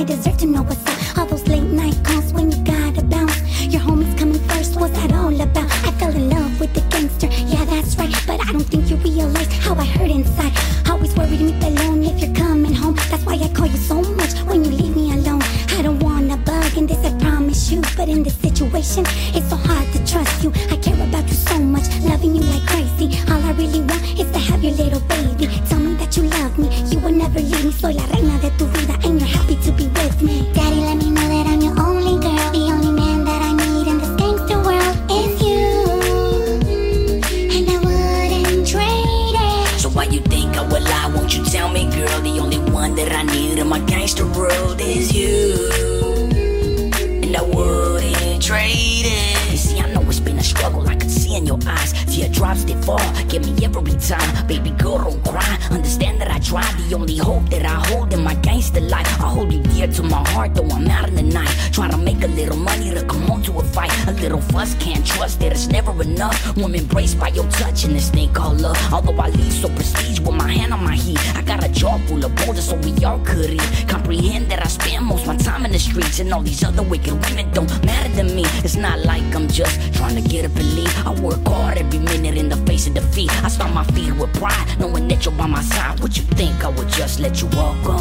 I deserve to know what's up. All those late night calls when you gotta bounce. Your homies coming first, what's that all about? I fell in love with the gangster, yeah, that's right. But I don't think you realize how I hurt inside. Always worried me alone if you're coming home. That's why I call you so much when you leave me alone. I don't wanna bug in this, I promise you. But in this situation, it's so hard to trust you. I care about you so much, loving you like crazy. All I really want is to have your little baby. Tell me that you love me, you will never leave me. Soy la reina that I need in my gangster world is you. And I wouldn't trade it. You see, I know it's been a struggle. I could see in your eyes. Teardrops they fall. Give me every time. Baby girl, don't cry. Understand that I tried. The only hope that I hold in my gangster life. I hold you dear to my heart, though I'm out in the night. Try to make a little money to come home to a fight. A little fuss, can't trust that it's never enough. I'm embraced by your touch and this thing called love. Although I lead so prestige with my hand on my heat. I got a jaw full of boulders so we all could eat. Comprehend that I spend most my time in the streets and all these other wicked women don't matter to me. It's not like I'm just trying to get and leave. I work hard every minute in the face of defeat. I stomp my feet with pride, knowing that you're by my side. Would you think I would just let you walk on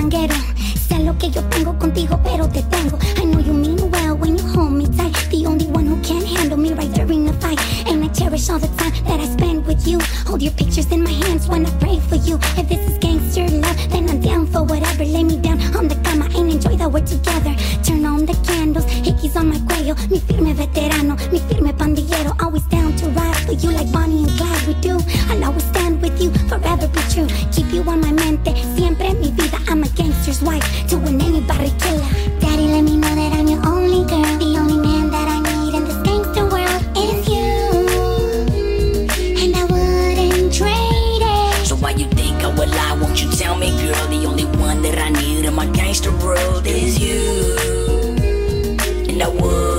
Sé lo que yo tengo contigo, pero te tengo. I know you mean well when you hold me tight. The only one who can handle me right during the fight. And I cherish all the time that I spend with you. Hold your pictures in my hands when I pray for you. If this is gangster love, then I'm down for whatever. Lay me down on the cama and enjoy that we're together. Turn on the candles, hickeys on my cuello. Mi firme veterano, mi I will lie, Won't you tell me, girl? The only one that I need in my gangster world is you. And I would.